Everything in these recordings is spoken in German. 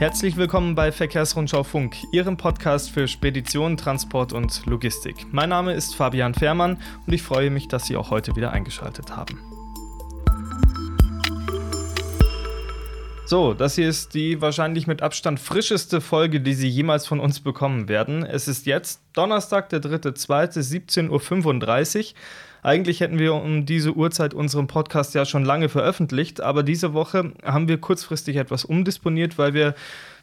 Herzlich willkommen bei Verkehrsrundschau Funk, Ihrem Podcast für Spedition, Transport und Logistik. Mein Name ist Fabian Fehrmann und ich freue mich, dass Sie auch heute wieder eingeschaltet haben. So, das hier ist die wahrscheinlich mit Abstand frischeste Folge, die Sie jemals von uns bekommen werden. Es ist jetzt Donnerstag, der 3.2., 17.35 Uhr. Eigentlich hätten wir um diese Uhrzeit unseren Podcast ja schon lange veröffentlicht, aber diese Woche haben wir kurzfristig etwas umdisponiert, weil wir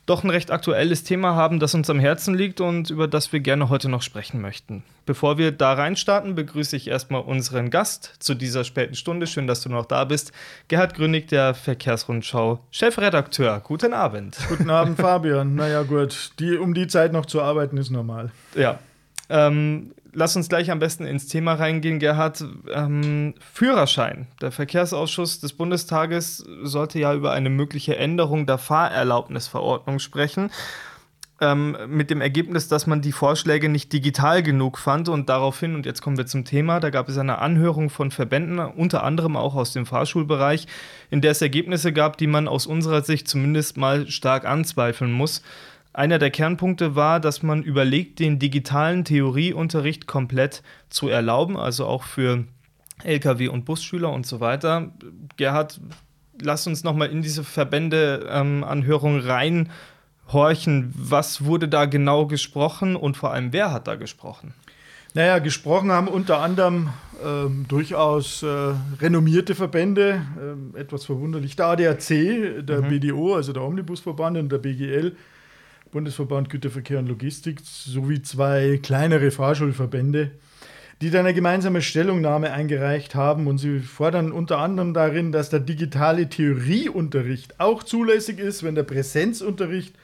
doch ein recht aktuelles Thema haben, das uns am Herzen liegt und über das wir gerne heute noch sprechen möchten. Bevor wir da reinstarten, begrüße ich erstmal unseren Gast zu dieser späten Stunde. Schön, dass du noch da bist. Gerhard Grünig, der Verkehrsrundschau, Chefredakteur. Guten Abend. Guten Abend, Fabian. Naja, gut. Die, um die Zeit noch zu arbeiten, ist normal. Ja. Ähm, lass uns gleich am besten ins Thema reingehen, Gerhard. Ähm, Führerschein. Der Verkehrsausschuss des Bundestages sollte ja über eine mögliche Änderung der Fahrerlaubnisverordnung sprechen. Ähm, mit dem Ergebnis, dass man die Vorschläge nicht digital genug fand und daraufhin, und jetzt kommen wir zum Thema, da gab es eine Anhörung von Verbänden, unter anderem auch aus dem Fahrschulbereich, in der es Ergebnisse gab, die man aus unserer Sicht zumindest mal stark anzweifeln muss. Einer der Kernpunkte war, dass man überlegt, den digitalen Theorieunterricht komplett zu erlauben, also auch für Lkw- und Busschüler und so weiter. Gerhard, lass uns nochmal in diese Verbände-Anhörung ähm, reinhorchen. Was wurde da genau gesprochen und vor allem, wer hat da gesprochen? Naja, gesprochen haben unter anderem ähm, durchaus äh, renommierte Verbände, äh, etwas verwunderlich, der ADAC, der mhm. BDO, also der Omnibusverband und der BGL Bundesverband Güterverkehr und Logistik sowie zwei kleinere Fahrschulverbände, die dann eine gemeinsame Stellungnahme eingereicht haben und sie fordern unter anderem darin, dass der digitale Theorieunterricht auch zulässig ist, wenn der Präsenzunterricht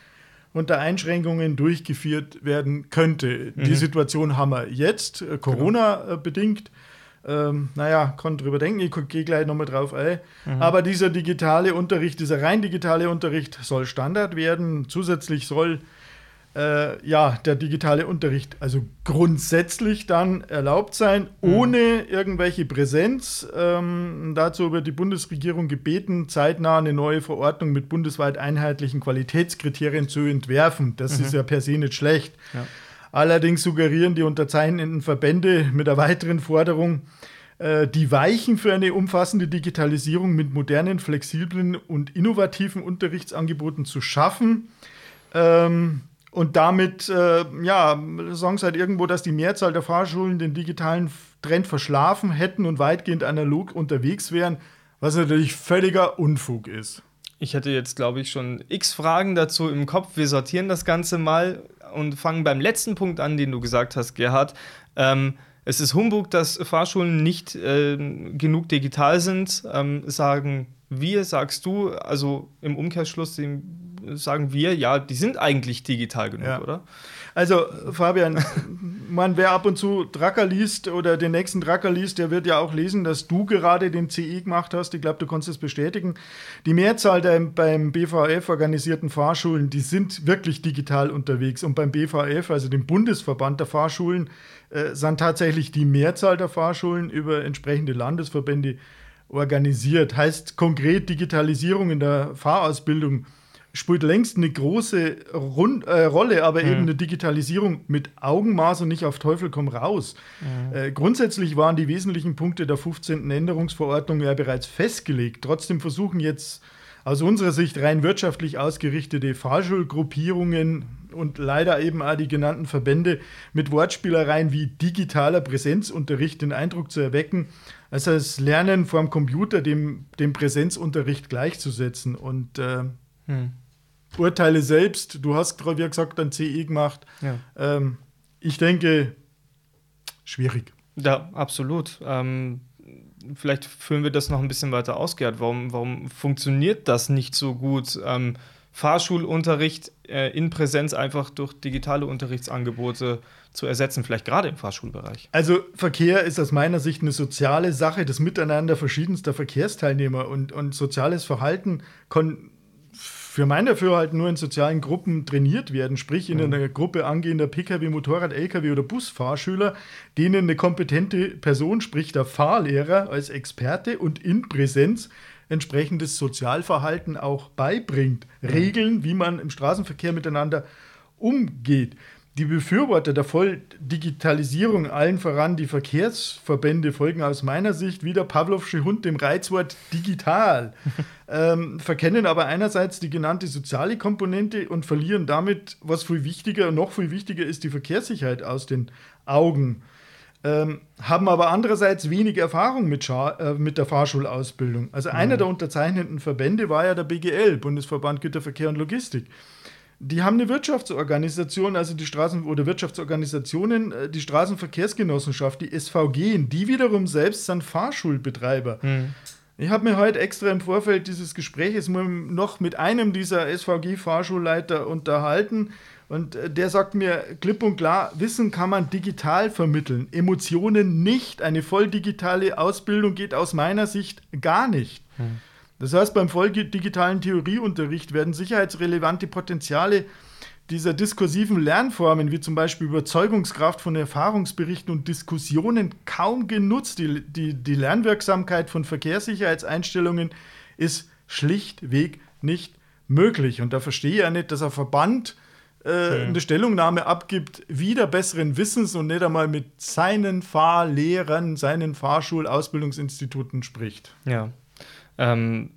unter Einschränkungen durchgeführt werden könnte. Mhm. Die Situation haben wir jetzt, äh, Corona-bedingt. Genau ähm, naja, kann drüber denken, ich gehe gleich nochmal drauf ein. Mhm. Aber dieser digitale Unterricht, dieser rein digitale Unterricht soll Standard werden. Zusätzlich soll äh, ja der digitale Unterricht also grundsätzlich dann erlaubt sein, mhm. ohne irgendwelche Präsenz. Ähm, dazu wird die Bundesregierung gebeten, zeitnah eine neue Verordnung mit bundesweit einheitlichen Qualitätskriterien zu entwerfen. Das mhm. ist ja per se nicht schlecht. Ja. Allerdings suggerieren die unterzeichnenden Verbände mit der weiteren Forderung, äh, die Weichen für eine umfassende Digitalisierung mit modernen, flexiblen und innovativen Unterrichtsangeboten zu schaffen. Ähm, und damit, äh, ja, sagen sie halt irgendwo, dass die Mehrzahl der Fahrschulen den digitalen Trend verschlafen hätten und weitgehend analog unterwegs wären, was natürlich völliger Unfug ist. Ich hätte jetzt, glaube ich, schon x Fragen dazu im Kopf. Wir sortieren das Ganze mal und fangen beim letzten Punkt an, den du gesagt hast, Gerhard. Ähm, es ist Humbug, dass Fahrschulen nicht äh, genug digital sind, ähm, sagen wir, sagst du, also im Umkehrschluss sagen wir, ja, die sind eigentlich digital genug, ja. oder? Also, Fabian, man, wer ab und zu Dracker liest oder den nächsten Dracker liest, der wird ja auch lesen, dass du gerade den CE gemacht hast. Ich glaube, du kannst es bestätigen. Die Mehrzahl der beim BVF organisierten Fahrschulen, die sind wirklich digital unterwegs. Und beim BVF, also dem Bundesverband der Fahrschulen, äh, sind tatsächlich die Mehrzahl der Fahrschulen über entsprechende Landesverbände organisiert. Heißt konkret Digitalisierung in der Fahrausbildung spielt längst eine große Rund äh, Rolle, aber mhm. eben eine Digitalisierung mit Augenmaß und nicht auf Teufel komm raus. Mhm. Äh, grundsätzlich waren die wesentlichen Punkte der 15. Änderungsverordnung ja bereits festgelegt. Trotzdem versuchen jetzt aus unserer Sicht rein wirtschaftlich ausgerichtete Fahrschulgruppierungen und leider eben auch die genannten Verbände mit Wortspielereien wie digitaler Präsenzunterricht den Eindruck zu erwecken, als das Lernen vor dem Computer dem, dem Präsenzunterricht gleichzusetzen. Und äh, hm. Urteile selbst, du hast gerade, wie gesagt, ein CE gemacht. Ja. Ähm, ich denke, schwierig. Ja, absolut. Ähm, vielleicht führen wir das noch ein bisschen weiter aus, Gerd. Warum, warum funktioniert das nicht so gut? Ähm, Fahrschulunterricht äh, in Präsenz einfach durch digitale Unterrichtsangebote zu ersetzen, vielleicht gerade im Fahrschulbereich? Also Verkehr ist aus meiner Sicht eine soziale Sache, das Miteinander verschiedenster Verkehrsteilnehmer und, und soziales Verhalten kann für mein Dafürhalten nur in sozialen Gruppen trainiert werden, sprich in mhm. einer Gruppe angehender Pkw, Motorrad, Lkw oder Busfahrschüler, denen eine kompetente Person, sprich der Fahrlehrer als Experte und in Präsenz entsprechendes Sozialverhalten auch beibringt. Regeln, wie man im Straßenverkehr miteinander umgeht. Die Befürworter der Volldigitalisierung, allen voran die Verkehrsverbände, folgen aus meiner Sicht wie der Pavlovsche Hund dem Reizwort digital, ähm, verkennen aber einerseits die genannte soziale Komponente und verlieren damit, was viel wichtiger, noch viel wichtiger ist, die Verkehrssicherheit aus den Augen. Ähm, haben aber andererseits wenig Erfahrung mit, äh, mit der Fahrschulausbildung. Also mhm. einer der unterzeichnenden Verbände war ja der BGL, Bundesverband Güterverkehr und Logistik. Die haben eine Wirtschaftsorganisation, also die Straßen- oder Wirtschaftsorganisationen, äh, die Straßenverkehrsgenossenschaft, die SVG, die wiederum selbst sind Fahrschulbetreiber. Mhm. Ich habe mir heute extra im Vorfeld dieses Gesprächs noch mit einem dieser SVG-Fahrschulleiter unterhalten und äh, der sagt mir klipp und klar, Wissen kann man digital vermitteln, Emotionen nicht. Eine voll digitale Ausbildung geht aus meiner Sicht gar nicht. Mhm. Das heißt, beim volldigitalen Theorieunterricht werden sicherheitsrelevante Potenziale dieser diskursiven Lernformen, wie zum Beispiel Überzeugungskraft von Erfahrungsberichten und Diskussionen, kaum genutzt. Die, die, die Lernwirksamkeit von Verkehrssicherheitseinstellungen ist schlichtweg nicht möglich. Und da verstehe ich ja nicht, dass ein Verband äh, eine Stellungnahme abgibt, wieder besseren Wissens und nicht einmal mit seinen Fahrlehrern, seinen Fahrschulausbildungsinstituten spricht. Ja. Ähm,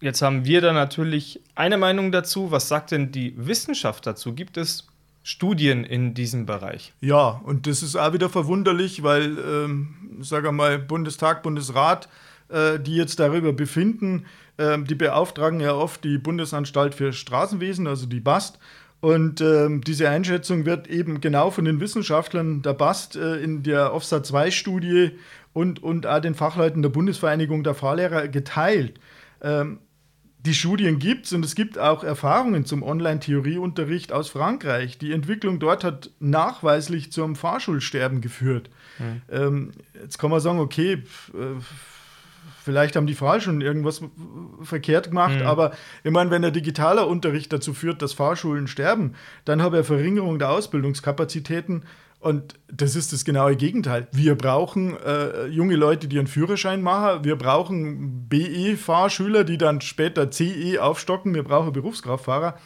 jetzt haben wir da natürlich eine Meinung dazu. Was sagt denn die Wissenschaft dazu? Gibt es Studien in diesem Bereich? Ja, und das ist auch wieder verwunderlich, weil, ähm, sage mal, Bundestag, Bundesrat, äh, die jetzt darüber befinden, äh, die beauftragen ja oft die Bundesanstalt für Straßenwesen, also die BAST. Und ähm, diese Einschätzung wird eben genau von den Wissenschaftlern der BAST äh, in der OFSA 2-Studie und, und auch den Fachleuten der Bundesvereinigung der Fahrlehrer geteilt. Ähm, die Studien gibt es und es gibt auch Erfahrungen zum Online-Theorieunterricht aus Frankreich. Die Entwicklung dort hat nachweislich zum Fahrschulsterben geführt. Mhm. Ähm, jetzt kann man sagen, okay, äh, vielleicht haben die Fahrer schon irgendwas verkehrt gemacht, mhm. aber ich meine, wenn der digitaler Unterricht dazu führt, dass Fahrschulen sterben, dann habe er Verringerung der Ausbildungskapazitäten und das ist das genaue Gegenteil. Wir brauchen äh, junge Leute, die einen Führerschein machen. Wir brauchen BE-Fahrschüler, die dann später CE aufstocken. Wir brauchen Berufskraftfahrer.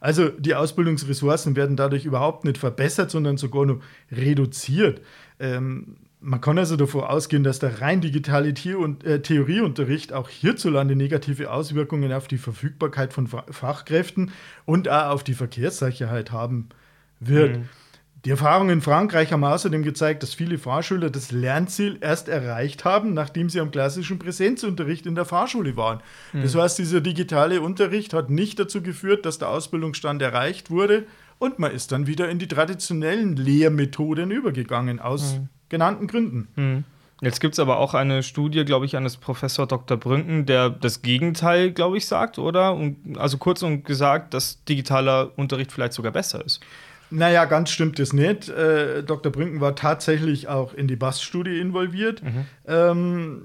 Also die Ausbildungsressourcen werden dadurch überhaupt nicht verbessert, sondern sogar nur reduziert. Ähm, man kann also davon ausgehen, dass der rein digitale äh, Theorieunterricht auch hierzulande negative Auswirkungen auf die Verfügbarkeit von Fachkräften und auch auf die Verkehrssicherheit haben wird. Mhm. Die Erfahrungen in Frankreich haben außerdem gezeigt, dass viele Fahrschüler das Lernziel erst erreicht haben, nachdem sie am klassischen Präsenzunterricht in der Fahrschule waren. Mhm. Das heißt, dieser digitale Unterricht hat nicht dazu geführt, dass der Ausbildungsstand erreicht wurde und man ist dann wieder in die traditionellen Lehrmethoden übergegangen, aus mhm. genannten Gründen. Mhm. Jetzt gibt es aber auch eine Studie, glaube ich, eines Professor Dr. Brünken, der das Gegenteil, glaube ich, sagt, oder? Und, also kurz und gesagt, dass digitaler Unterricht vielleicht sogar besser ist. Naja, ganz stimmt es nicht. Äh, Dr. Brünken war tatsächlich auch in die BAS-Studie involviert. Mhm. Ähm,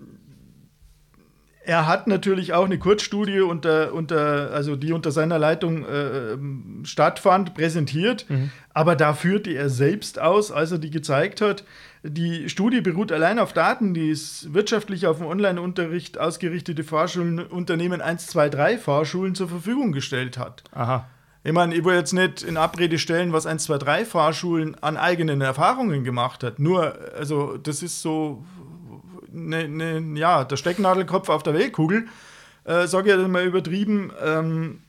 er hat natürlich auch eine Kurzstudie, unter, unter, also die unter seiner Leitung äh, stattfand, präsentiert. Mhm. Aber da führte er selbst aus, als er die gezeigt hat. Die Studie beruht allein auf Daten, die es wirtschaftlich auf den Online-Unterricht ausgerichtete Fahrschulenunternehmen 1, 2, 3 Fahrschulen zur Verfügung gestellt hat. Aha. Ich meine, ich will jetzt nicht in Abrede stellen, was 1, 2, 3 Fahrschulen an eigenen Erfahrungen gemacht hat. Nur, also, das ist so, ne, ne, ja, der Stecknadelkopf auf der Weltkugel, äh, sage ich ja mal übertrieben. Ähm,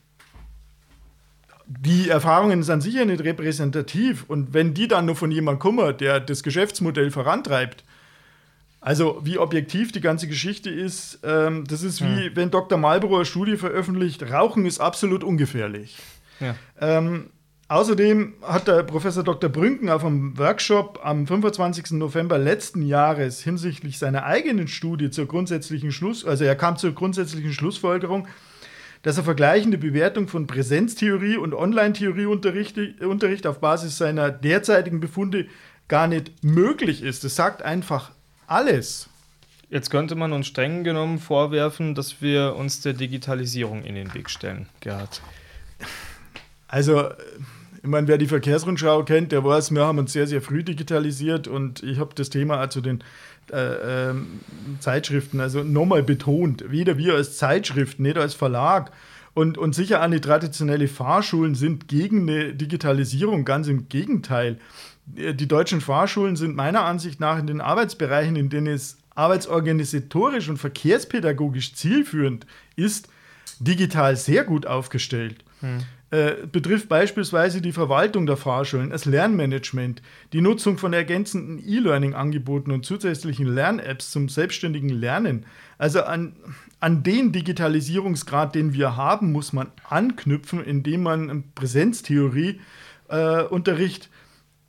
die Erfahrungen sind sicher nicht repräsentativ. Und wenn die dann nur von jemandem kommen, der das Geschäftsmodell vorantreibt, also wie objektiv die ganze Geschichte ist, ähm, das ist wie hm. wenn Dr. Marlboro eine Studie veröffentlicht, Rauchen ist absolut ungefährlich. Ja. Ähm, außerdem hat der Professor Dr. Brünken auf einem Workshop am 25. November letzten Jahres hinsichtlich seiner eigenen Studie zur grundsätzlichen Schluss, also er kam zur grundsätzlichen Schlussfolgerung, dass er vergleichende Bewertung von Präsenztheorie und Online-Theorieunterricht auf Basis seiner derzeitigen Befunde gar nicht möglich ist. Das sagt einfach alles. Jetzt könnte man uns streng genommen vorwerfen, dass wir uns der Digitalisierung in den Weg stellen, Gerhard. Also Ich meine, wer die Verkehrsrundschau kennt, der weiß, wir haben uns sehr, sehr früh digitalisiert und ich habe das Thema auch zu den äh, äh, Zeitschriften also nochmal betont. Weder wir als Zeitschrift, nicht als Verlag und, und sicher an die traditionelle Fahrschulen sind gegen eine Digitalisierung, ganz im Gegenteil. Die deutschen Fahrschulen sind meiner Ansicht nach in den Arbeitsbereichen, in denen es arbeitsorganisatorisch und verkehrspädagogisch zielführend ist, digital sehr gut aufgestellt. Hm. Äh, betrifft beispielsweise die Verwaltung der Fahrschulen, das Lernmanagement, die Nutzung von ergänzenden E-Learning-Angeboten und zusätzlichen Lern-Apps zum selbstständigen Lernen. Also an, an den Digitalisierungsgrad, den wir haben, muss man anknüpfen, indem man Präsenztheorie-Unterricht äh,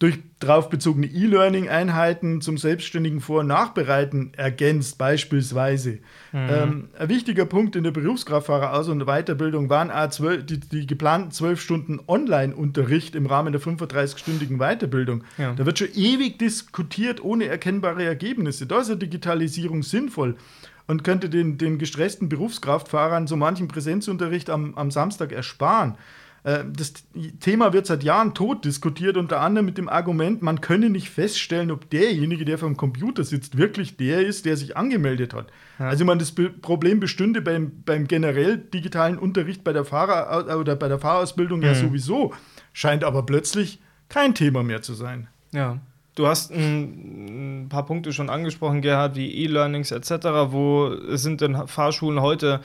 durch darauf bezogene E-Learning-Einheiten zum selbstständigen Vor- und Nachbereiten ergänzt, beispielsweise. Mhm. Ähm, ein wichtiger Punkt in der Berufskraftfahreraus- und Weiterbildung waren A12, die, die geplanten zwölf Stunden Online-Unterricht im Rahmen der 35-stündigen Weiterbildung. Ja. Da wird schon ewig diskutiert, ohne erkennbare Ergebnisse. Da ist eine Digitalisierung sinnvoll und könnte den, den gestressten Berufskraftfahrern so manchen Präsenzunterricht am, am Samstag ersparen. Äh, das Thema wird seit Jahren tot diskutiert, unter anderem mit dem Argument, man könne nicht feststellen, ob derjenige, der vom Computer sitzt, wirklich der ist, der sich angemeldet hat. Ja. Also man das Problem bestünde beim, beim generell digitalen Unterricht bei der Fahrer oder bei der Fahrausbildung mhm. ja sowieso, scheint aber plötzlich kein Thema mehr zu sein. Ja. Du hast ein, ein paar Punkte schon angesprochen, Gerhard, wie E-Learnings etc. Wo sind denn Fahrschulen heute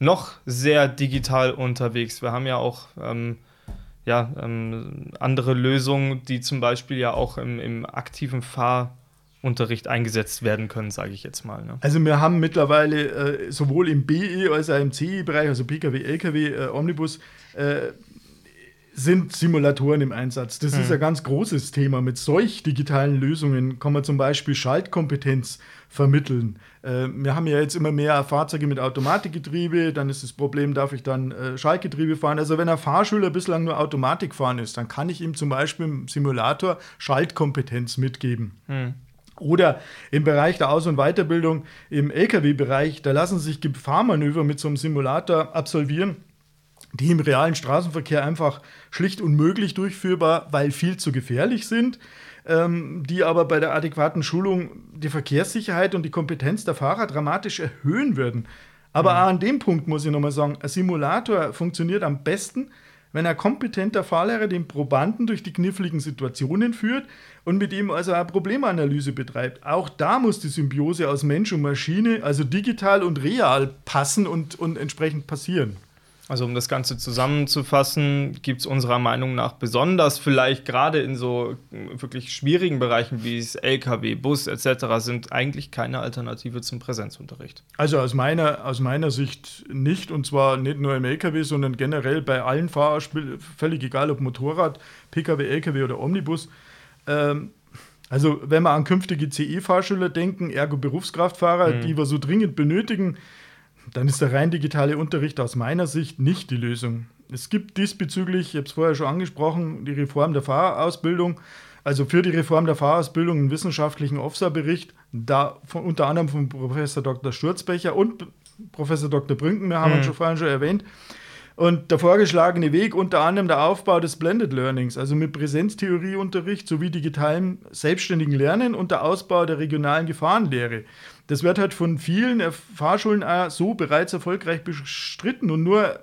noch sehr digital unterwegs. Wir haben ja auch ähm, ja, ähm, andere Lösungen, die zum Beispiel ja auch im, im aktiven Fahrunterricht eingesetzt werden können, sage ich jetzt mal. Ne? Also wir haben mittlerweile äh, sowohl im BE als auch im CE-Bereich, also Pkw, Lkw, äh, Omnibus, äh, sind Simulatoren im Einsatz. Das mhm. ist ein ganz großes Thema. Mit solch digitalen Lösungen kann man zum Beispiel Schaltkompetenz vermitteln. Äh, wir haben ja jetzt immer mehr Fahrzeuge mit Automatikgetriebe, dann ist das Problem, darf ich dann äh, Schaltgetriebe fahren? Also wenn ein Fahrschüler bislang nur Automatik fahren ist, dann kann ich ihm zum Beispiel im Simulator Schaltkompetenz mitgeben. Mhm. Oder im Bereich der Aus- und Weiterbildung im Lkw-Bereich, da lassen sich Fahrmanöver mit so einem Simulator absolvieren die im realen Straßenverkehr einfach schlicht unmöglich durchführbar, weil viel zu gefährlich sind, ähm, die aber bei der adäquaten Schulung die Verkehrssicherheit und die Kompetenz der Fahrer dramatisch erhöhen würden. Aber mhm. an dem Punkt muss ich nochmal sagen, ein Simulator funktioniert am besten, wenn ein kompetenter Fahrlehrer den Probanden durch die kniffligen Situationen führt und mit ihm also eine Problemanalyse betreibt. Auch da muss die Symbiose aus Mensch und Maschine, also digital und real, passen und, und entsprechend passieren. Also um das Ganze zusammenzufassen, gibt es unserer Meinung nach besonders vielleicht gerade in so wirklich schwierigen Bereichen wie es LKW, Bus etc. sind eigentlich keine Alternative zum Präsenzunterricht. Also aus meiner, aus meiner Sicht nicht und zwar nicht nur im LKW, sondern generell bei allen Fahrerspielen, völlig egal ob Motorrad, Pkw, LKW oder Omnibus. Ähm, also wenn wir an künftige CE-Fahrschüler denken, ergo Berufskraftfahrer, mhm. die wir so dringend benötigen, dann ist der rein digitale Unterricht aus meiner Sicht nicht die Lösung. Es gibt diesbezüglich, ich habe es vorher schon angesprochen, die Reform der Fahrausbildung. Also für die Reform der Fahrausbildung einen wissenschaftlichen OFSA-Bericht, da von, unter anderem von Professor Dr. Sturzbecher und Professor Dr. Brünken, wir haben mhm. schon vorhin schon erwähnt. Und der vorgeschlagene Weg unter anderem der Aufbau des Blended Learnings, also mit Präsenztheorieunterricht sowie digitalem selbstständigen Lernen und der Ausbau der regionalen Gefahrenlehre. Das wird halt von vielen Fahrschulen auch so bereits erfolgreich bestritten und nur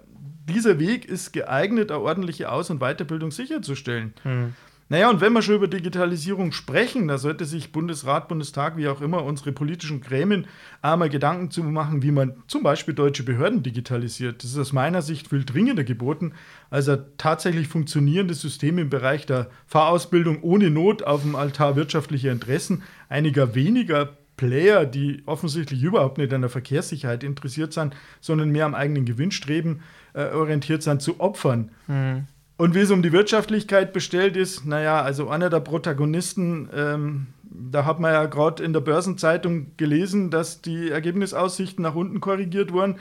dieser Weg ist geeignet, eine ordentliche Aus- und Weiterbildung sicherzustellen. Hm. Naja, und wenn wir schon über Digitalisierung sprechen, da sollte sich Bundesrat, Bundestag, wie auch immer, unsere politischen Gremien einmal Gedanken zu machen, wie man zum Beispiel deutsche Behörden digitalisiert. Das ist aus meiner Sicht viel dringender geboten, als ein tatsächlich funktionierendes System im Bereich der Fahrausbildung ohne Not auf dem Altar wirtschaftlicher Interessen einiger weniger Player, die offensichtlich überhaupt nicht an der Verkehrssicherheit interessiert sind, sondern mehr am eigenen Gewinnstreben äh, orientiert sind, zu opfern. Mhm. Und wie es um die Wirtschaftlichkeit bestellt ist, naja, also einer der Protagonisten, ähm, da hat man ja gerade in der Börsenzeitung gelesen, dass die Ergebnisaussichten nach unten korrigiert wurden.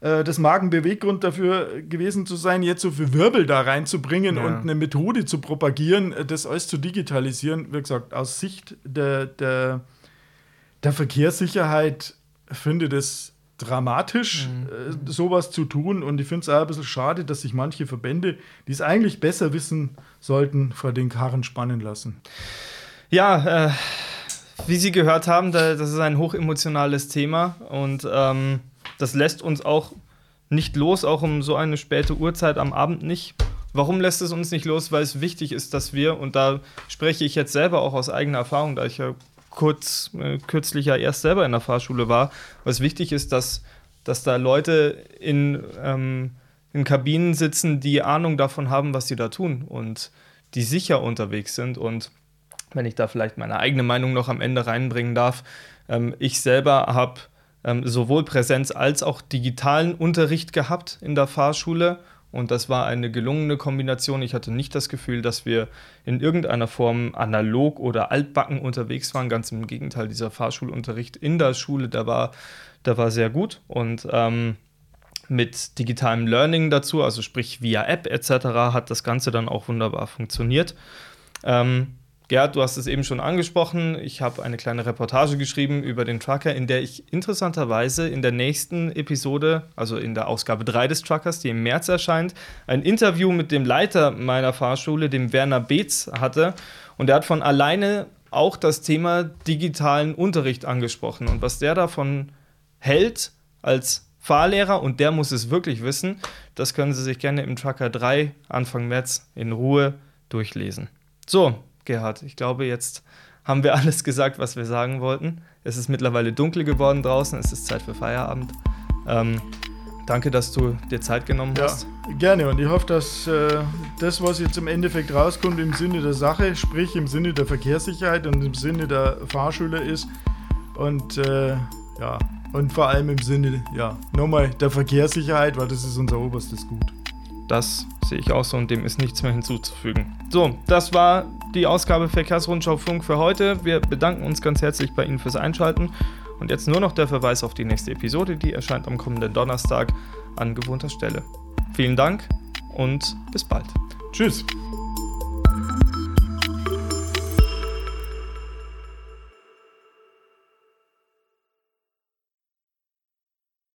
Äh, das mag ein Beweggrund dafür gewesen zu sein, jetzt so viel Wirbel da reinzubringen ja. und eine Methode zu propagieren, äh, das alles zu digitalisieren. Wie gesagt, aus Sicht der, der der Verkehrssicherheit finde das dramatisch, mhm. äh, sowas zu tun. Und ich finde es auch ein bisschen schade, dass sich manche Verbände, die es eigentlich besser wissen sollten, vor den Karren spannen lassen. Ja, äh, wie Sie gehört haben, das ist ein hochemotionales Thema und ähm, das lässt uns auch nicht los, auch um so eine späte Uhrzeit am Abend nicht. Warum lässt es uns nicht los? Weil es wichtig ist, dass wir, und da spreche ich jetzt selber auch aus eigener Erfahrung, da ich ja kurz, äh, kürzlich ja erst selber in der Fahrschule war, was wichtig ist, dass, dass da Leute in, ähm, in Kabinen sitzen, die Ahnung davon haben, was sie da tun und die sicher unterwegs sind. Und wenn ich da vielleicht meine eigene Meinung noch am Ende reinbringen darf, ähm, ich selber habe ähm, sowohl Präsenz als auch digitalen Unterricht gehabt in der Fahrschule und das war eine gelungene Kombination. Ich hatte nicht das Gefühl, dass wir in irgendeiner Form analog oder altbacken unterwegs waren. Ganz im Gegenteil, dieser Fahrschulunterricht in der Schule, der war, der war sehr gut. Und ähm, mit digitalem Learning dazu, also sprich via App etc., hat das Ganze dann auch wunderbar funktioniert. Ähm, Gerd, du hast es eben schon angesprochen. Ich habe eine kleine Reportage geschrieben über den Trucker, in der ich interessanterweise in der nächsten Episode, also in der Ausgabe 3 des Truckers, die im März erscheint, ein Interview mit dem Leiter meiner Fahrschule, dem Werner Beetz, hatte. Und er hat von alleine auch das Thema digitalen Unterricht angesprochen und was der davon hält als Fahrlehrer und der muss es wirklich wissen, das können Sie sich gerne im Trucker 3 Anfang März in Ruhe durchlesen. So, Gerhard, ich glaube, jetzt haben wir alles gesagt, was wir sagen wollten. Es ist mittlerweile dunkel geworden draußen, es ist Zeit für Feierabend. Ähm, danke, dass du dir Zeit genommen hast. Ja, gerne und ich hoffe, dass äh, das, was jetzt im Endeffekt rauskommt, im Sinne der Sache, sprich im Sinne der Verkehrssicherheit und im Sinne der Fahrschüler ist und äh, ja, und vor allem im Sinne, ja, nochmal der Verkehrssicherheit, weil das ist unser oberstes Gut. Das sehe ich auch so und dem ist nichts mehr hinzuzufügen. So, das war die Ausgabe Verkehrsrundschau Funk für heute. Wir bedanken uns ganz herzlich bei Ihnen fürs Einschalten. Und jetzt nur noch der Verweis auf die nächste Episode, die erscheint am kommenden Donnerstag an gewohnter Stelle. Vielen Dank und bis bald. Tschüss.